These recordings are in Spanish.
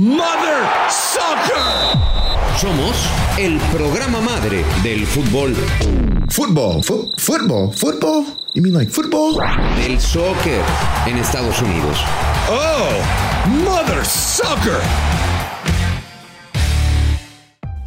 Mother Soccer. Somos el programa madre del fútbol. Fo football, football? You mean like football? Del soccer en Estados Unidos. Oh, Mother Soccer.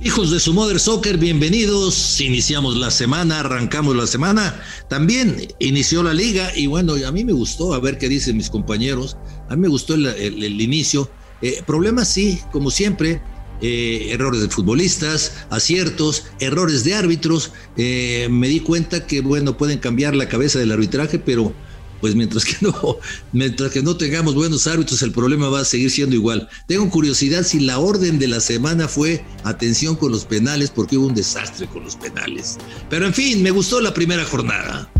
Hijos de su Mother Soccer, bienvenidos. Iniciamos la semana, arrancamos la semana. También inició la liga y bueno, a mí me gustó, a ver qué dicen mis compañeros. A mí me gustó el, el, el inicio. Eh, problemas sí, como siempre, eh, errores de futbolistas, aciertos, errores de árbitros. Eh, me di cuenta que, bueno, pueden cambiar la cabeza del arbitraje, pero pues mientras que no, mientras que no tengamos buenos árbitros, el problema va a seguir siendo igual. Tengo curiosidad si la orden de la semana fue atención con los penales, porque hubo un desastre con los penales. Pero en fin, me gustó la primera jornada.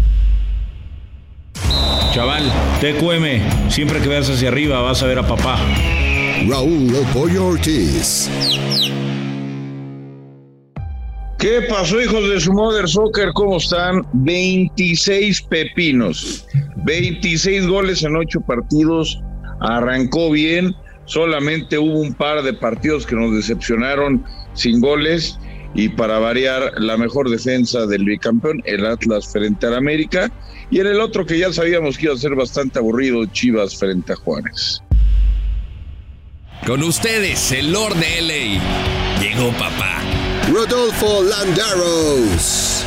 Chaval, TQM, siempre que veas hacia arriba vas a ver a papá. Raúl El Ortiz. ¿Qué pasó, hijos de su Mother Soccer? ¿Cómo están? 26 pepinos, 26 goles en 8 partidos. Arrancó bien, solamente hubo un par de partidos que nos decepcionaron sin goles. Y para variar, la mejor defensa del bicampeón, el Atlas frente al América. Y en el otro que ya sabíamos que iba a ser bastante aburrido, Chivas frente a Juárez. Con ustedes, el Lord de LA. Llegó papá. Rodolfo Landaros.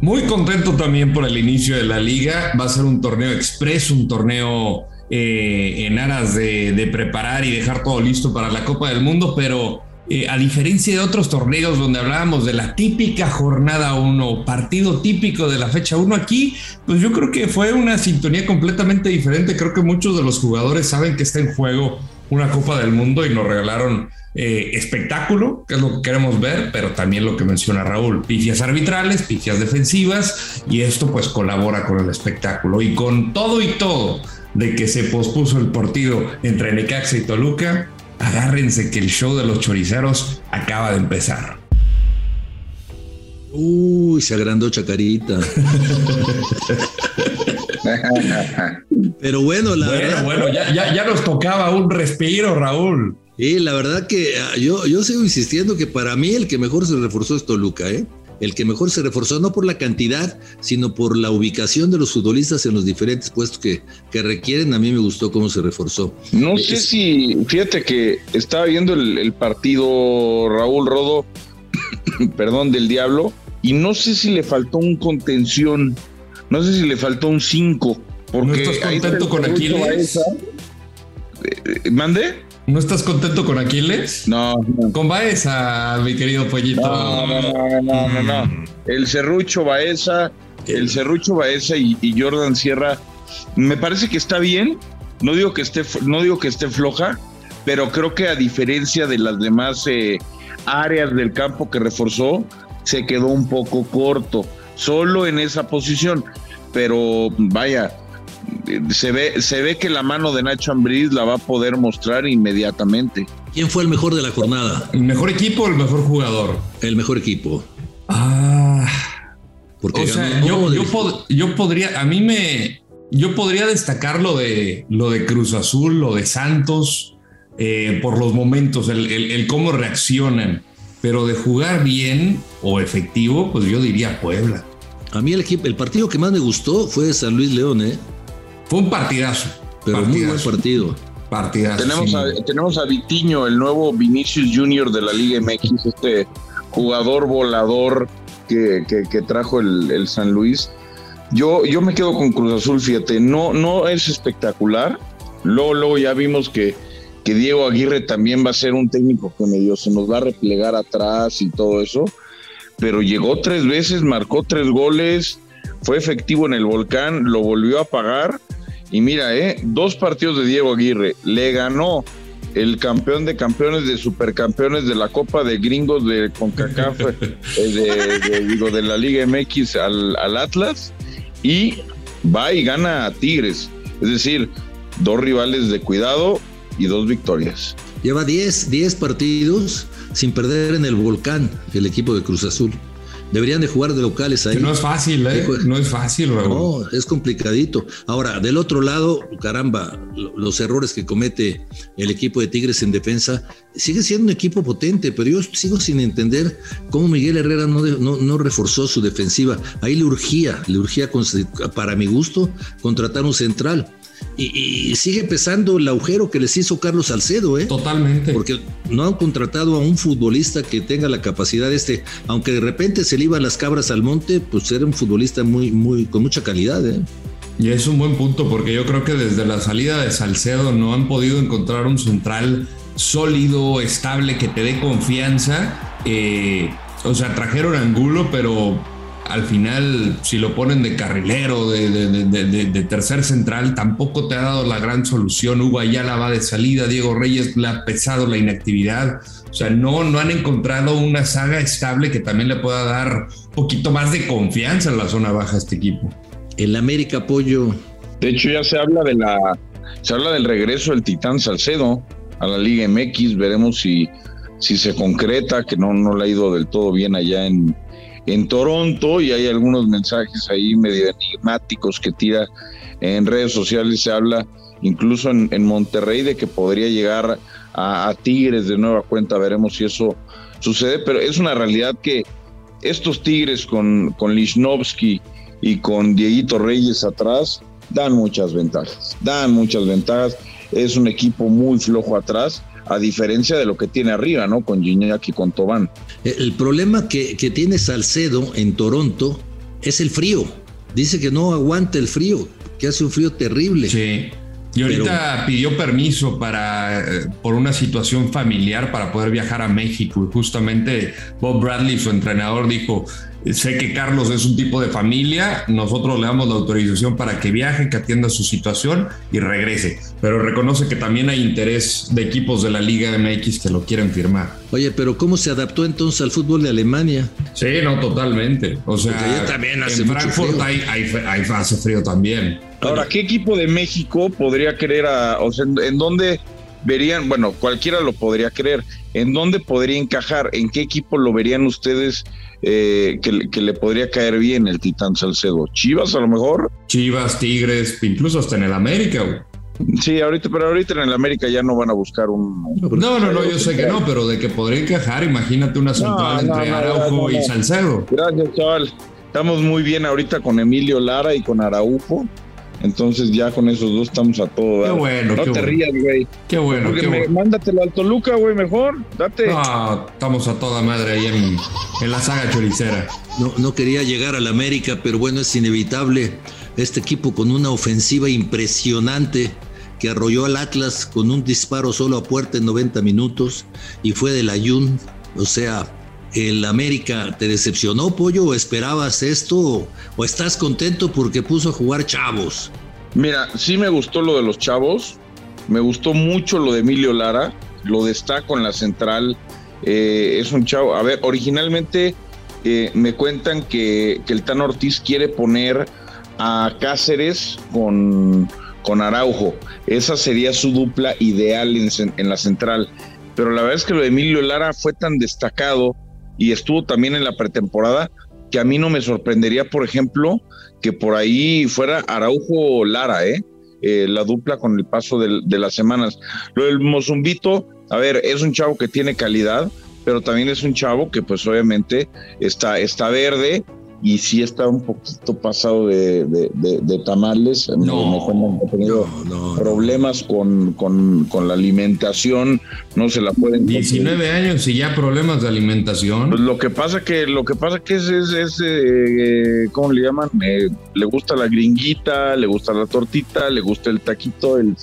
Muy contento también por el inicio de la liga. Va a ser un torneo expreso, un torneo eh, en aras de, de, preparar y dejar todo listo para la Copa del Mundo, pero eh, a diferencia de otros torneos donde hablábamos de la típica jornada 1, partido típico de la fecha 1, aquí, pues yo creo que fue una sintonía completamente diferente. Creo que muchos de los jugadores saben que está en juego una Copa del Mundo y nos regalaron eh, espectáculo, que es lo que queremos ver, pero también lo que menciona Raúl, pifias arbitrales, pifias defensivas, y esto pues colabora con el espectáculo. Y con todo y todo de que se pospuso el partido entre Necaxa y Toluca, agárrense que el show de los choriceros acaba de empezar. Uy, se agrandó Chacarita. Pero bueno, la bueno, verdad. Bueno, ya, ya, ya, nos tocaba un respiro, Raúl. Y la verdad que ah, yo, yo sigo insistiendo que para mí el que mejor se reforzó es Toluca, ¿eh? El que mejor se reforzó no por la cantidad, sino por la ubicación de los futbolistas en los diferentes puestos que, que requieren. A mí me gustó cómo se reforzó. No sé es... si, fíjate que estaba viendo el, el partido Raúl Rodo, perdón, del Diablo, y no sé si le faltó un contención, no sé si le faltó un 5. ¿No estás contento con Aquiles? Eh, ¿Mande? ¿No estás contento con Aquiles? No, no. Con Baeza, mi querido pollito. No, no, no, no, no, no. El Cerrucho Baeza, el Cerrucho Baeza y, y, Jordan Sierra, me parece que está bien. No digo que esté, no digo que esté floja, pero creo que a diferencia de las demás eh, áreas del campo que reforzó, se quedó un poco corto, solo en esa posición. Pero vaya, se ve, se ve que la mano de Nacho Ambriz la va a poder mostrar inmediatamente. ¿Quién fue el mejor de la jornada? ¿El mejor equipo o el mejor jugador? El mejor equipo. Ah. Porque o sea, yo, yo, pod yo, podría, a mí me, yo podría destacar lo de, lo de Cruz Azul, lo de Santos, eh, por los momentos, el, el, el, cómo reaccionan. Pero de jugar bien o efectivo, pues yo diría Puebla. A mí el, equipo, el partido que más me gustó fue San Luis León, ¿eh? Fue un partidazo. Pero partidazo. muy buen partido. Partidazo. Tenemos, sí. a, tenemos a Vitiño, el nuevo Vinicius Junior de la Liga MX, este jugador volador que, que, que trajo el, el, San Luis. Yo, yo me quedo con Cruz Azul, fíjate, no, no es espectacular. Luego, luego ya vimos que, que Diego Aguirre también va a ser un técnico que medio se nos va a replegar atrás y todo eso. Pero llegó tres veces, marcó tres goles, fue efectivo en el volcán, lo volvió a pagar Y mira, ¿eh? dos partidos de Diego Aguirre. Le ganó el campeón de campeones de supercampeones de la Copa de Gringos de CONCACAF, eh, de, digo, de la Liga MX al, al Atlas. Y va y gana a Tigres. Es decir, dos rivales de cuidado y dos victorias. Lleva 10, 10 partidos sin perder en el volcán el equipo de Cruz Azul. Deberían de jugar de locales ahí. Que no es fácil, ¿eh? No es fácil, Raúl. No, es complicadito. Ahora, del otro lado, caramba, los errores que comete el equipo de Tigres en defensa, sigue siendo un equipo potente, pero yo sigo sin entender cómo Miguel Herrera no, no, reforzó su defensiva. Ahí le urgía, le urgía, para mi gusto, contratar un central. Y, sigue pesando el agujero que les hizo Carlos Salcedo, ¿eh? Totalmente. Porque no han contratado a un futbolista que tenga la capacidad de este, aunque de repente se le iban las cabras al monte, pues era un futbolista muy, muy, con mucha calidad, ¿eh? Y es un buen punto, porque yo creo que desde la salida de Salcedo no han podido encontrar un central sólido, estable, que te dé confianza. Eh, o sea, trajeron Angulo, pero al final, si lo ponen de carrilero, de, tercer central, tampoco te ha dado la gran solución. Hugo Ayala va de salida, Diego Reyes le ha pesado la inactividad. O sea, no, no han encontrado una saga estable que también le pueda dar un poquito más de confianza en la zona baja a este equipo. El América Apoyo. De hecho, ya se habla de la. Se habla del regreso del Titán Salcedo a la Liga MX. Veremos si, si se concreta, que no, no le ha ido del todo bien allá en, en Toronto y hay algunos mensajes ahí medio enigmáticos que tira en redes sociales. Se habla incluso en, Monterrey de que podría llegar a, Tigres de nueva cuenta. Veremos si eso sucede, pero es una realidad que estos Tigres con, con Lichnowsky y con Dieguito Reyes atrás dan muchas ventajas. Dan muchas ventajas. Es un equipo muy flojo atrás a diferencia de lo que tiene arriba, ¿no? Con Gignac y con Tobán. El problema que, tiene Salcedo en Toronto es el frío. Dice que no aguanta el frío, que hace un frío terrible. Sí. Y ahorita pidió permiso para, eh, por una situación familiar para poder viajar a México. Y justamente Bob Bradley, su entrenador, dijo: Sé que Carlos es un tipo de familia, nosotros le damos la autorización para que viaje, que atienda su situación y regrese, pero reconoce que también hay interés de equipos de la Liga MX que lo quieren firmar. Oye, pero ¿cómo se adaptó entonces al fútbol de Alemania? Sí, no, totalmente. O sea, también hace en Frankfurt hay, hay, hace frío también. Ahora, ¿qué equipo de México podría querer a, o sea, en dónde verían, bueno, cualquiera lo podría creer, ¿en dónde podría encajar? ¿En qué equipo lo verían ustedes eh, que, le podría caer bien el Titán Salcedo? ¿Chivas a lo mejor? Chivas, Tigres, incluso hasta en el América, Sí, ahorita, pero ahorita en el América ya no van a buscar un. No, no, no, yo sé que no, pero de que podría encajar, imagínate una central entre Araujo y Salcedo. Gracias, chaval. Estamos muy bien ahorita con Emilio Lara y con Araujo. Entonces ya con esos dos estamos a todo. Qué bueno. No te rías, güey. Qué bueno. Porque Mándatelo al Toluca, güey, mejor. Date. No, estamos a toda madre ahí en, la saga choricera. No, no quería llegar al América, pero bueno, es inevitable. Este equipo con una ofensiva impresionante que arrolló al Atlas con un disparo solo a puerta en 90 minutos y fue del Ayun. O sea, el América te decepcionó, Pollo, o esperabas esto, o, estás contento porque puso a jugar chavos? Mira, sí me gustó lo de los chavos, me gustó mucho lo de Emilio Lara, lo destaco en la central, eh, es un chavo, a ver, originalmente eh, me cuentan que, el Tan Ortiz quiere poner a Cáceres con, con Araujo, esa sería su dupla ideal en, en la central, pero la verdad es que lo de Emilio Lara fue tan destacado y estuvo también en la pretemporada, que a mí no me sorprendería, por ejemplo, que por ahí fuera Araujo Lara, ¿eh? eh la dupla con el paso de, de las semanas. Lo del Mozumbito, a ver, es un chavo que tiene calidad, pero también es un chavo que pues obviamente está, está verde y sí está un poquito pasado de, tamales. No, me, tenido problemas con, con, la alimentación, no se la pueden. 19 años y ya problemas de alimentación. Pues lo que pasa que lo que pasa que es, es, eh, ¿cómo le llaman? Eh, le gusta la gringuita, le gusta la tortita, le gusta el taquito, el,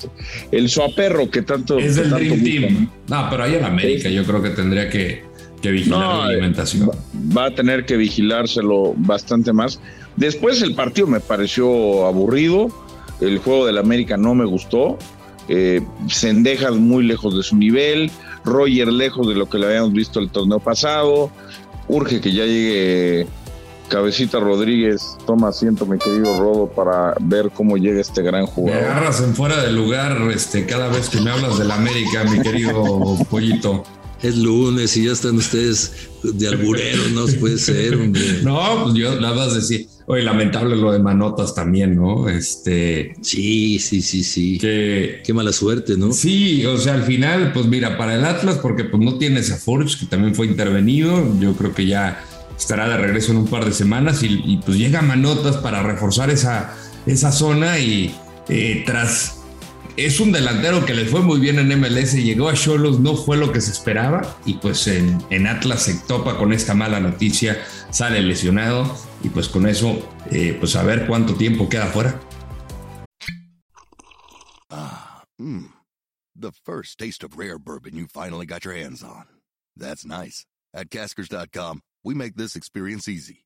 el suaperro que tanto. Es del Dream Team. No, pero ahí en América yo creo que tendría que que vigilar la alimentación. Va, a tener que vigilárselo bastante más. Después el partido me pareció aburrido. el juego del América no me gustó. Eh, Sendejas muy lejos de su nivel, Roger lejos de lo que le habíamos visto el torneo pasado. Urge que ya llegue Cabecita Rodríguez. Toma asiento, mi querido Rodo, para ver cómo llega este gran Me jugador. agarras en fuera de lugar este, cada vez que me hablas del América, mi querido pollito. Es lunes y ya están ustedes de alburero, no puede ser, hombre. No, pues yo la vas a decir. Oye, lamentable lo de Manotas también, ¿no? Este. Sí, sí, sí, sí. Que. Qué mala suerte, ¿no? Sí, o sea, al final, pues mira, para el Atlas, porque pues no tienes a Forge, que también fue intervenido, yo creo que ya estará de regreso en un par de semanas y, y, pues llega Manotas para reforzar esa, esa zona y eh, tras es un delantero que le fue muy bien en MLS, llegó a Cholos, no fue lo que se esperaba y pues en, Atlas se topa con esta mala noticia, sale lesionado y pues con eso, eh, pues a ver cuánto tiempo queda fuera. Ah, mmm, the first taste of rare bourbon you finally got your hands on. That's nice. At Caskers.com, we make this experience easy.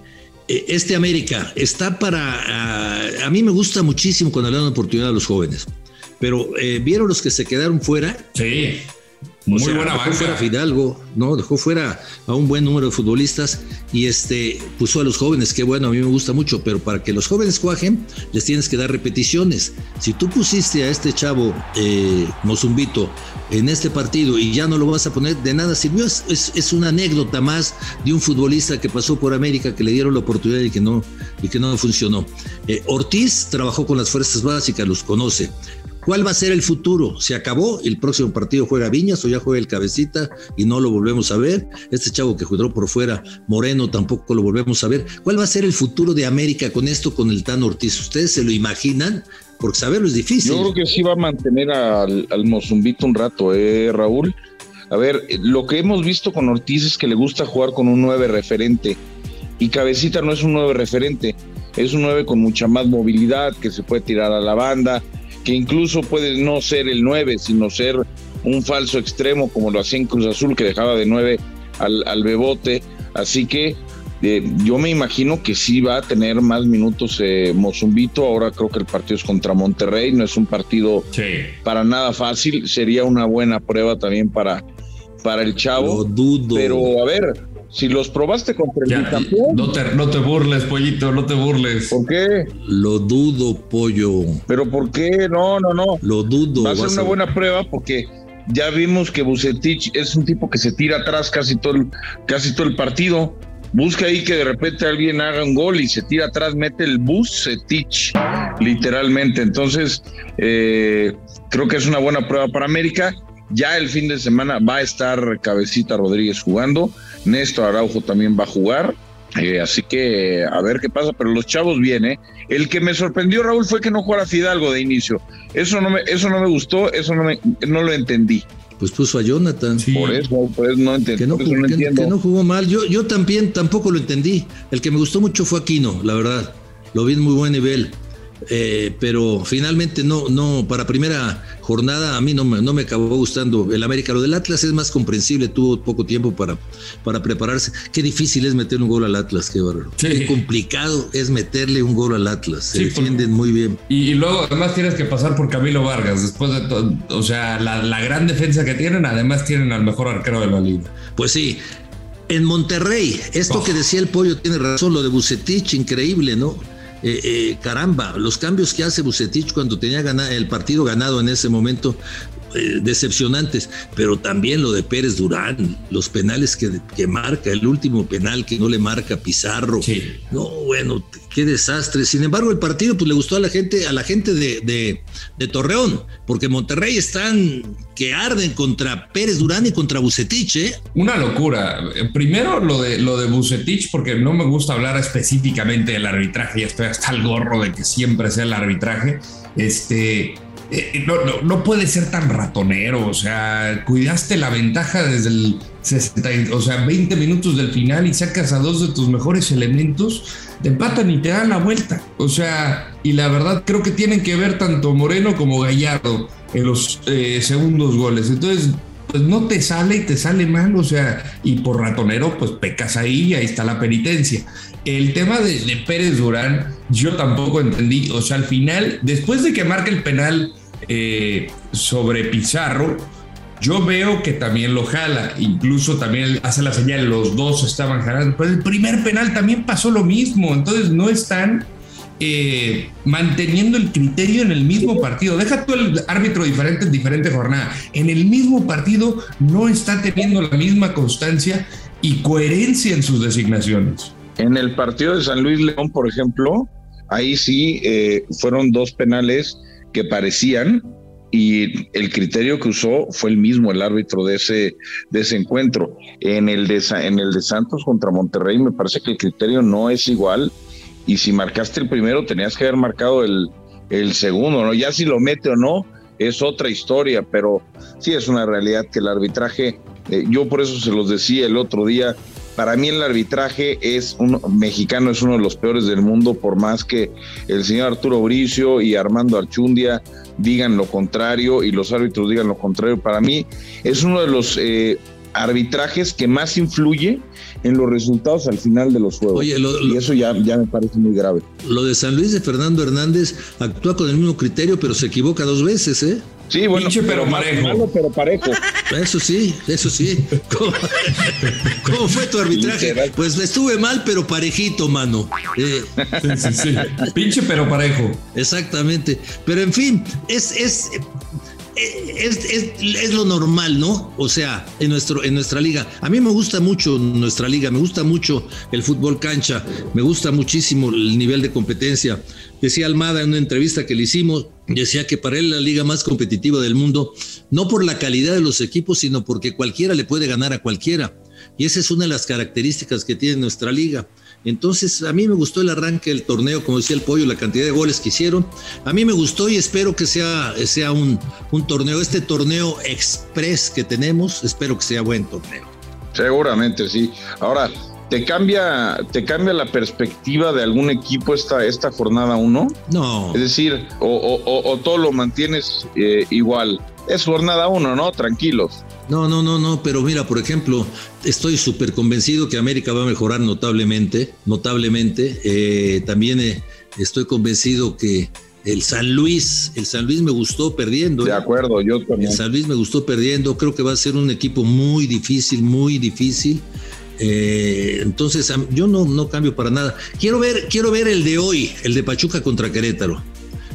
este América está para. A, a, mí me gusta muchísimo cuando le dan oportunidad a los jóvenes, pero eh, ¿vieron los que se quedaron fuera? Sí. Muy o sea, buena dejó banca. fuera a Fidalgo, ¿no? Dejó fuera a un buen número de futbolistas y este puso a los jóvenes, que bueno, a mí me gusta mucho, pero para que los jóvenes cuajen, les tienes que dar repeticiones. Si tú pusiste a este chavo eh, Mozumbito en este partido y ya no lo vas a poner, de nada sirvió. Es, es, es, una anécdota más de un futbolista que pasó por América, que le dieron la oportunidad y que no, y que no funcionó. Eh, Ortiz trabajó con las fuerzas básicas, los conoce. ¿Cuál va a ser el futuro? ¿Se acabó? ¿El próximo partido juega Viñas o ya juega el Cabecita y no lo volvemos a ver? Este chavo que jugó por fuera, Moreno, tampoco lo volvemos a ver. ¿Cuál va a ser el futuro de América con esto, con el Tan Ortiz? ¿Ustedes se lo imaginan? Porque saberlo es difícil. Yo creo que sí va a mantener al, Mozumbito un rato, ¿eh, Raúl? A ver, lo que hemos visto con Ortiz es que le gusta jugar con un 9 referente. Y Cabecita no es un 9 referente, es un 9 con mucha más movilidad, que se puede tirar a la banda, que incluso puede no ser el 9, sino ser un falso extremo como lo hacía en Cruz Azul, que dejaba de 9 al, al Bebote. Así que eh, yo me imagino que sí va a tener más minutos eh, Mozumbito. Ahora creo que el partido es contra Monterrey, no es un partido sí. para nada fácil. Sería una buena prueba también para, para el chavo. Lo dudo. Pero a ver, si los probaste contra el Ya, bicampeón, no, te, no te burles, pollito, no te burles. ¿por qué? Lo dudo, pollo. ¿Pero por qué? No, no, no. Lo dudo. Va a ser una buena prueba porque ya vimos que Bucetich es un tipo que se tira atrás casi todo el, casi todo el partido. Busca ahí que de repente alguien haga un gol y se tira atrás, mete el Bucetich, literalmente. Entonces, eh, creo que es una buena prueba para América. Ya el fin de semana va a estar Cabecita Rodríguez jugando. Néstor Araujo también va a jugar. Eh, así que a ver qué pasa, pero los chavos vienen. El que me sorprendió, Raúl, fue que no jugara Fidalgo de inicio. Eso no me, eso no me gustó, eso no, me, no lo entendí. Pues puso a Jonathan. Sí. Por eso, por eso no entendí. Que no, por eso no que- entiendo. que no jugó mal. Yo, yo también tampoco lo entendí. El que me gustó mucho fue Aquino, la verdad. Lo vi en muy buen nivel. Eh, pero finalmente no, no, para primera jornada a mí no me, no me acabó gustando el América. Lo del Atlas es más comprensible, tuvo poco tiempo para, para prepararse. Qué difícil es meter un gol al Atlas, qué bárbaro. Sí. Qué complicado es meterle un gol al Atlas. Se Sí, defienden muy bien. Y, y luego además tienes que pasar por Camilo Vargas, después de todo, o sea, la, la gran defensa que tienen, además tienen al mejor arquero de la liga. Pues sí. En Monterrey, esto Oh. que decía el pollo tiene razón, lo de Bucetich, increíble, ¿no? Eh, eh, caramba, los cambios que hace Bucetich cuando tenía gana- el partido ganado en ese momento, eh, decepcionantes, pero también lo de Pérez Durán, los penales que, que marca, el último penal que no le marca Pizarro. Sí. No, bueno, qué desastre. Sin embargo, el partido pues le gustó a la gente, a la gente de, de, de Torreón, porque Monterrey están que arden contra Pérez Durán y contra Bucetich, ¿eh? Una locura. Primero lo de lo de Bucetich, porque no me gusta hablar específicamente del arbitraje, ya estoy hasta el gorro de que siempre sea el arbitraje. Este, eh, no, no, no, puede ser tan ratonero, o sea, cuidaste la ventaja desde el 60, o sea, 20 minutos del final y sacas a dos de tus mejores elementos, te empatan y te dan la vuelta. O sea, y la verdad creo que tienen que ver tanto Moreno como Gallardo en los eh, segundos goles. Entonces, pues no te sale y te sale mal, o sea, y por ratonero, pues pecas ahí y ahí está la penitencia. El tema de, de Pérez Durán, yo tampoco entendí, o sea, al final, después de que marca el penal eh, sobre Pizarro, yo veo que también lo jala, incluso también hace la señal, los dos estaban jalando, pero el primer penal también pasó lo mismo, entonces no están eh, manteniendo el criterio en el mismo partido. Deja tú el árbitro diferente en diferente jornada, en el mismo partido no está teniendo la misma constancia y coherencia en sus designaciones. En el partido de San Luis León, por ejemplo, ahí sí eh, fueron dos penales que parecían y el criterio que usó fue el mismo el árbitro de ese, de ese encuentro. En el, de, en el de Santos contra Monterrey me parece que el criterio no es igual y si marcaste el primero tenías que haber marcado el, el segundo, ¿no? Ya si lo mete o no es otra historia, pero sí es una realidad que el arbitraje, eh, yo por eso se los decía el otro día, para mí el arbitraje es un mexicano es uno de los peores del mundo, por más que el señor Arturo Bricio y Armando Archundia digan lo contrario y los árbitros digan lo contrario. Para mí es uno de los eh, arbitrajes que más influye en los resultados al final de los juegos. y eso ya, ya me parece muy grave. Lo de San Luis de Fernando Hernández actúa con el mismo criterio, pero se equivoca dos veces, ¿eh? Sí, bueno, pero, parejo. pero parejo. Eso sí, eso sí. ¿Cómo, fue tu arbitraje? Pues estuve mal, pero parejito, mano. Eh. Sí, sí, Pinche, pero parejo. Exactamente. Pero en fin, es, es es, lo normal, ¿no? O sea, en, nuestro, en nuestra liga. A mí me gusta mucho nuestra liga, me gusta mucho el fútbol cancha, me gusta muchísimo el nivel de competencia. Decía Almada en una entrevista que le hicimos, decía que para él la liga más competitiva del mundo, no por la calidad de los equipos, sino porque cualquiera le puede ganar a cualquiera. Y esa es una de las características que tiene nuestra liga. Entonces, a mí me gustó el arranque del torneo, como decía el pollo, la cantidad de goles que hicieron. A mí me gustó y espero que sea, sea un, un torneo, este torneo express que tenemos, espero que sea buen torneo. Seguramente, sí. Ahora, ¿te cambia, te cambia la perspectiva de algún equipo esta, esta jornada uno? No. Es decir, o, todo lo mantienes eh, igual. Es jornada uno, ¿no? Tranquilos. No, no, no, no, pero mira, por ejemplo, estoy súper convencido que América va a mejorar notablemente, notablemente. Eh, también eh, estoy convencido que el San Luis, el San Luis me gustó perdiendo. De ¿eh? acuerdo, yo también. El San Luis me gustó perdiendo, creo que va a ser un equipo muy difícil, muy difícil. entonces, yo no, no cambio para nada. Quiero ver, quiero ver el de hoy, el de Pachuca contra Querétaro.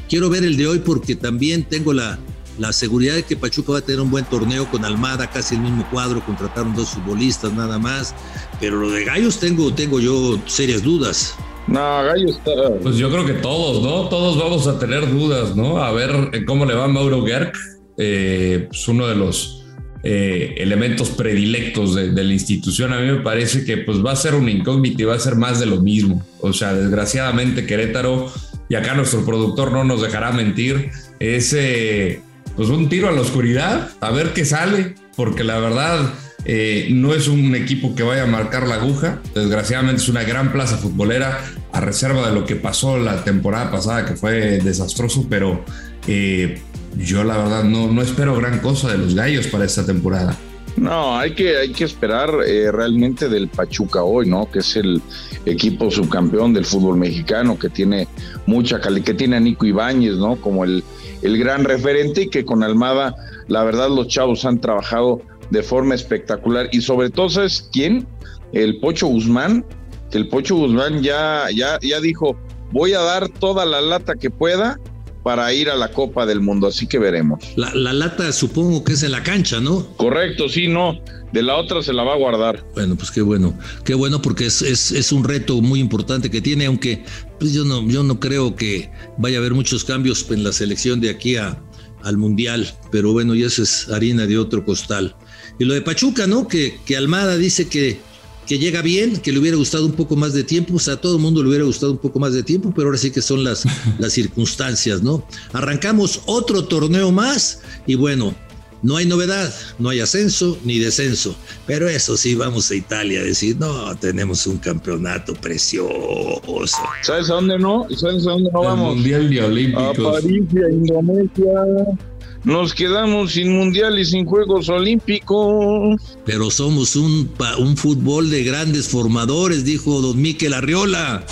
Quiero ver el de hoy porque también tengo la, la seguridad de que Pachuca va a tener un buen torneo con Almada, casi el mismo cuadro, contrataron dos futbolistas nada más, pero lo de Gallos tengo, tengo yo serias dudas. No, Gallos está... Pues yo creo que todos, ¿no? Todos vamos a tener dudas, ¿no? A ver eh, cómo le va a Mauro Gerg, eh, pues uno de los eh, elementos predilectos de, de, la institución. A mí me parece que pues va a ser un incógnito y va a ser más de lo mismo. O sea, desgraciadamente Querétaro, y acá nuestro productor no nos dejará mentir, ese pues un tiro a la oscuridad, a ver qué sale, porque la verdad eh, no es un equipo que vaya a marcar la aguja, desgraciadamente es una gran plaza futbolera, a reserva de lo que pasó la temporada pasada, que fue desastroso, pero eh, yo la verdad no, no espero gran cosa de los gallos para esta temporada. No, hay que, hay que esperar eh, realmente del Pachuca hoy, ¿no? Que es el equipo subcampeón del fútbol mexicano, que tiene mucha calidad, que tiene a Nico Ibáñez, ¿no? Como el, el gran referente y que con Almada, la verdad, los chavos han trabajado de forma espectacular. Y sobre todo, ¿sabes quién? El Pocho Guzmán, que el Pocho Guzmán ya, ya, ya dijo, voy a dar toda la lata que pueda para ir a la Copa del Mundo, así que veremos. La, lata supongo que es en la cancha, ¿no? Correcto, sí, no. De la otra se la va a guardar. Bueno, pues qué bueno, qué bueno porque es, es, un reto muy importante que tiene, aunque pues yo no, yo no creo que vaya a haber muchos cambios en la selección de aquí a, al Mundial, pero bueno, y eso es harina de otro costal. Y lo de Pachuca, ¿no? Que, que Almada dice que que llega bien, que le hubiera gustado un poco más de tiempo, o sea, a todo el mundo le hubiera gustado un poco más de tiempo, pero ahora sí que son las, las circunstancias, ¿no? Arrancamos otro torneo más y bueno, no hay novedad, no hay ascenso ni descenso, pero eso sí, vamos a Italia a decir, no, tenemos un campeonato precioso. ¿Sabes a dónde no? ¿Sabes a dónde no vamos? Mundial de Olímpicos. A París y a Indonesia. Nos quedamos sin mundial y sin Juegos Olímpicos. Pero somos un, un fútbol de grandes formadores, dijo don Miquel Arriola.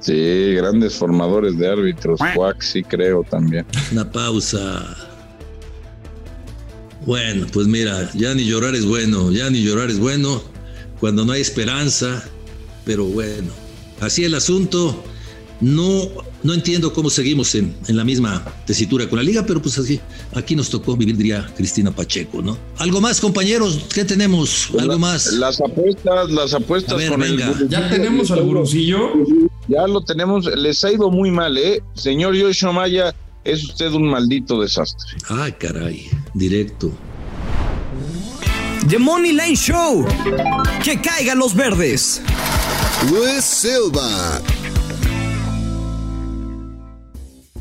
Sí, grandes formadores de árbitros. Cuac, sí creo también. Una pausa. Bueno, pues mira, ya ni llorar es bueno, ya ni llorar es bueno cuando no hay esperanza, pero bueno, así el asunto. No, no entiendo cómo seguimos en, en la misma tesitura con la liga, pero pues así, aquí nos tocó vivir, diría Cristina Pacheco, ¿no? Algo más, compañeros, ¿qué tenemos? Algo más. Las apuestas, las apuestas A ver, con venga. el. Ya tenemos al gurusillo. Ya lo tenemos, les ha ido muy mal, ¿eh? Señor Yoshio Maya, es usted un maldito desastre. Ay, caray, directo. The Money Line Show. Que caigan los verdes. Luis Silva.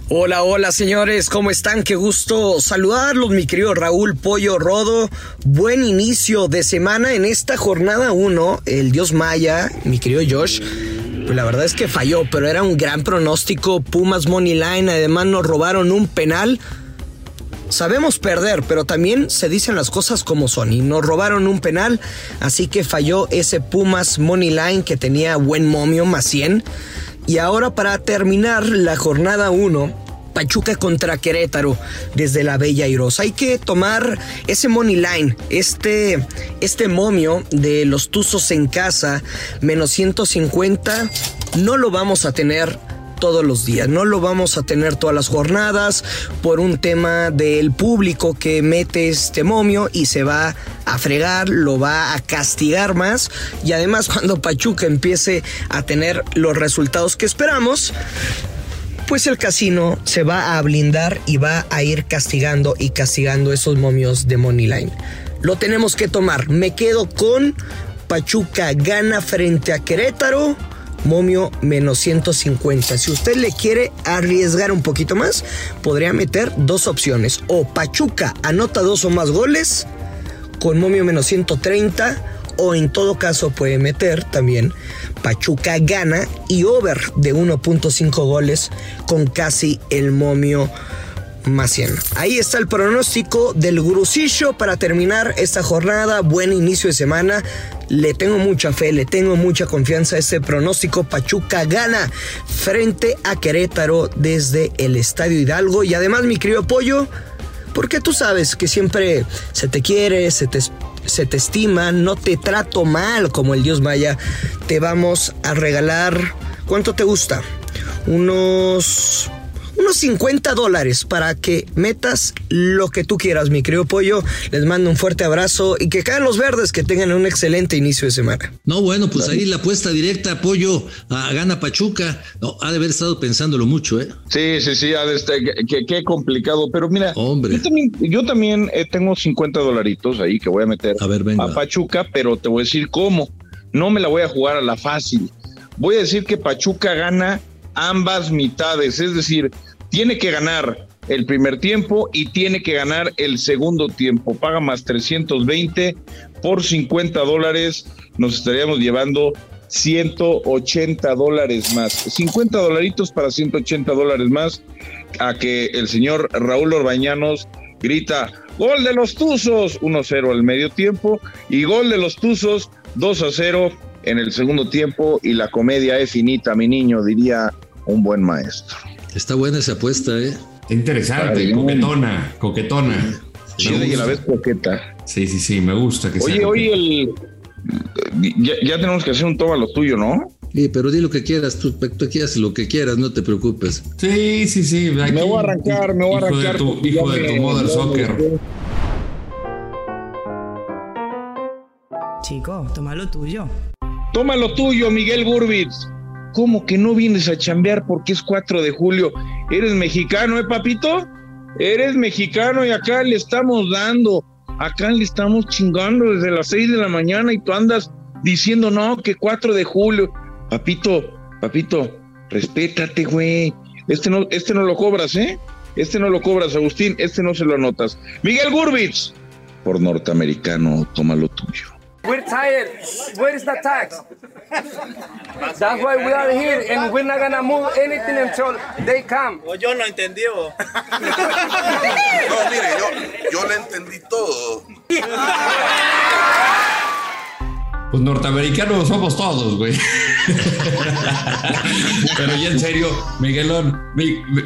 Hola, hola señores, ¿cómo están? Qué gusto saludarlos, mi querido Raúl Pollo Rodo. Buen inicio de semana en esta jornada 1. El dios Maya, mi querido Josh. Pues la verdad es que falló, pero era un gran pronóstico. Pumas Money Line, además nos robaron un penal. Sabemos perder, pero también se dicen las cosas como son. Y nos robaron un penal, así que falló ese Pumas Money Line que tenía buen momio más 100. Y ahora para terminar la jornada 1, Pachuca contra Querétaro desde la Bella Irosa. Hay que tomar ese money line, este, este momio de los Tuzos en casa, menos 150, no lo vamos a tener todos los días. No lo vamos a tener todas las jornadas por un tema del público que mete este momio y se va a fregar, lo va a castigar más. Y además cuando Pachuca empiece a tener los resultados que esperamos, pues el casino se va a blindar y va a ir castigando y castigando esos momios de Moneyline. Lo tenemos que tomar. Me quedo con Pachuca gana frente a Querétaro. Momio menos 150. Si usted le quiere arriesgar un poquito más, podría meter dos opciones. O Pachuca anota dos o más goles con momio menos 130. O en todo caso puede meter también Pachuca gana y over de 1.5 goles con casi el momio más 100. Ahí está el pronóstico del Gurusillo para terminar esta jornada. Buen inicio de semana. Le tengo mucha fe, le tengo mucha confianza a este pronóstico. Pachuca gana frente a Querétaro desde el Estadio Hidalgo. Y además, mi querido Pollo, porque tú sabes que siempre se te quiere, se te, se te estima, no te trato mal como el Dios Maya. Te vamos a regalar, ¿cuánto te gusta? Unos unos 50 dólares para que metas lo que tú quieras, mi querido pollo. Les mando un fuerte abrazo y que caen los verdes, que tengan un excelente inicio de semana. No, bueno, pues ahí la apuesta directa, a Gana Pachuca. No, ha de haber estado pensándolo mucho, ¿eh? Sí, sí, sí, ha de estar- que- que- qué complicado. Pero mira, Hombre. yo también, yo también eh, tengo 50 dolaritos ahí que voy a meter A ver, venga. a Pachuca, pero te voy a decir cómo. No me la voy a jugar a la fácil. Voy a decir que Pachuca gana ambas mitades, es decir, tiene que ganar el primer tiempo y tiene que ganar el segundo tiempo. Paga más 320 por 50 dólares, nos estaríamos llevando 180 dólares más. 50 dolaritos para 180 dólares más a que el señor Raúl Orbañanos grita gol de los Tuzos 1-0 al medio tiempo y gol de los Tuzos 2-0 en el segundo tiempo y la comedia es finita, mi niño, diría un buen maestro. Está buena esa apuesta, ¿eh? Está interesante, Padre, coquetona, coquetona. Chida y a la vez coqueta. Sí, sí, sí, me gusta que Oye, sea. oye, el... Ya, ya tenemos que hacer un toma lo tuyo, ¿no? Sí, pero di lo que quieras, tú, tú quieras lo que quieras, no te preocupes. Sí, sí, sí. aquí- Me voy a arrancar, me voy a hijo arrancar. De tu, porque hijo de me- tu mother ya me- soccer. Chico, toma lo tuyo. Toma lo tuyo, Miguel Gurbitz. ¿Cómo que no vienes a chambear porque es 4 de julio? ¿Eres mexicano, eh, papito? Eres mexicano y acá le estamos dando. Acá le estamos chingando desde las 6 de la mañana y tú andas diciendo, no, que 4 de julio. Papito, papito, respétate, güey. Este no, este no lo cobras, ¿eh? Este no lo cobras, Agustín, este no se lo anotas. Miguel Gurbitz, por norteamericano, toma lo tuyo. We're tired. Where is the tax? That's why we are here and we're not gonna move anything until they come. O yo no entendí. no, mire, yo, yo le entendí todo. Pues norteamericanos somos todos, güey. Pero ya en serio, Miguelón,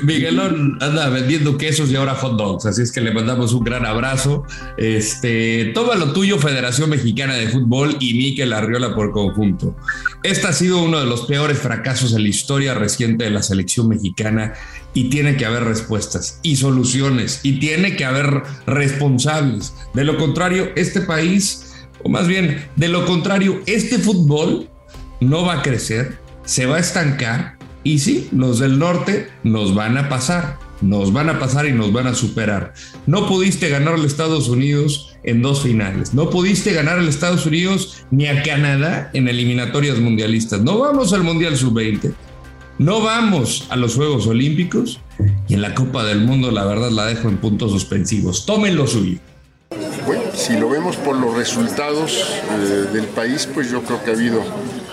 Miguelón anda vendiendo quesos y ahora hot dogs, así es que le mandamos un gran abrazo. Este, toma lo tuyo, Federación Mexicana de Fútbol y Miquel Arriola por conjunto. Este ha sido uno de los peores fracasos en la historia reciente de la selección mexicana y tiene que haber respuestas y soluciones y tiene que haber responsables. De lo contrario, este país más bien, de lo contrario, este fútbol no va a crecer, se va a estancar y sí, los del norte nos van a pasar, nos van a pasar y nos van a superar. No pudiste ganar al Estados Unidos en dos finales, no pudiste ganar al Estados Unidos ni a Canadá en eliminatorias mundialistas, no vamos al Mundial Sub-20, no vamos a los Juegos Olímpicos y en la Copa del Mundo la verdad la dejo en puntos suspensivos. Tomen lo suyo. Si lo vemos por los resultados eh, del país, pues yo creo que ha habido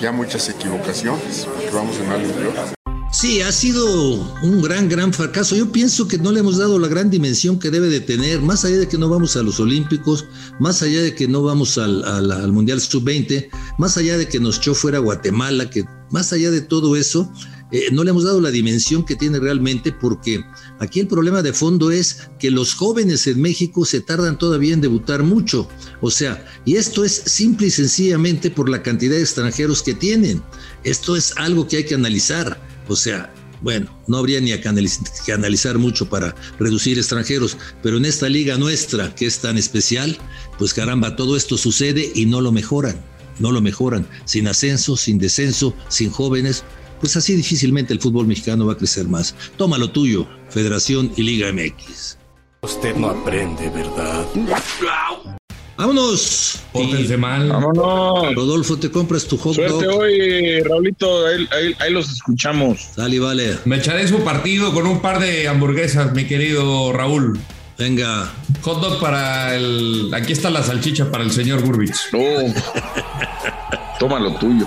ya muchas equivocaciones, vamos en algo Sí, ha sido un gran, gran fracaso. Yo pienso que no le hemos dado la gran dimensión que debe de tener, más allá de que no vamos a los Olímpicos, más allá de que no vamos al, al Mundial Sub-20, más allá de que nos echó fuera Guatemala, que más allá de todo eso, eh, no le hemos dado la dimensión que tiene realmente porque aquí el problema de fondo es que los jóvenes en México se tardan todavía en debutar mucho. O sea, y esto es simple y sencillamente por la cantidad de extranjeros que tienen. Esto es algo que hay que analizar. O sea, bueno, no habría ni que analizar mucho para reducir extranjeros, pero en esta liga nuestra, que es tan especial, pues caramba, todo esto sucede y no lo mejoran, no lo mejoran, sin ascenso, sin descenso, sin jóvenes, pues así difícilmente el fútbol mexicano va a crecer más. Toma lo tuyo, Federación y Liga MX. Usted no aprende, ¿verdad? Vámonos. Pórtense mal. Vámonos. Rodolfo, te compras tu hot Suerte hoy, Raulito. Ahí, los escuchamos. Dale, vale. Me echaré su partido con un par de hamburguesas, mi querido Raúl. Venga. Hot dog para el. Aquí está la salchicha para el señor Gurbitz. Oh. Toma lo tuyo.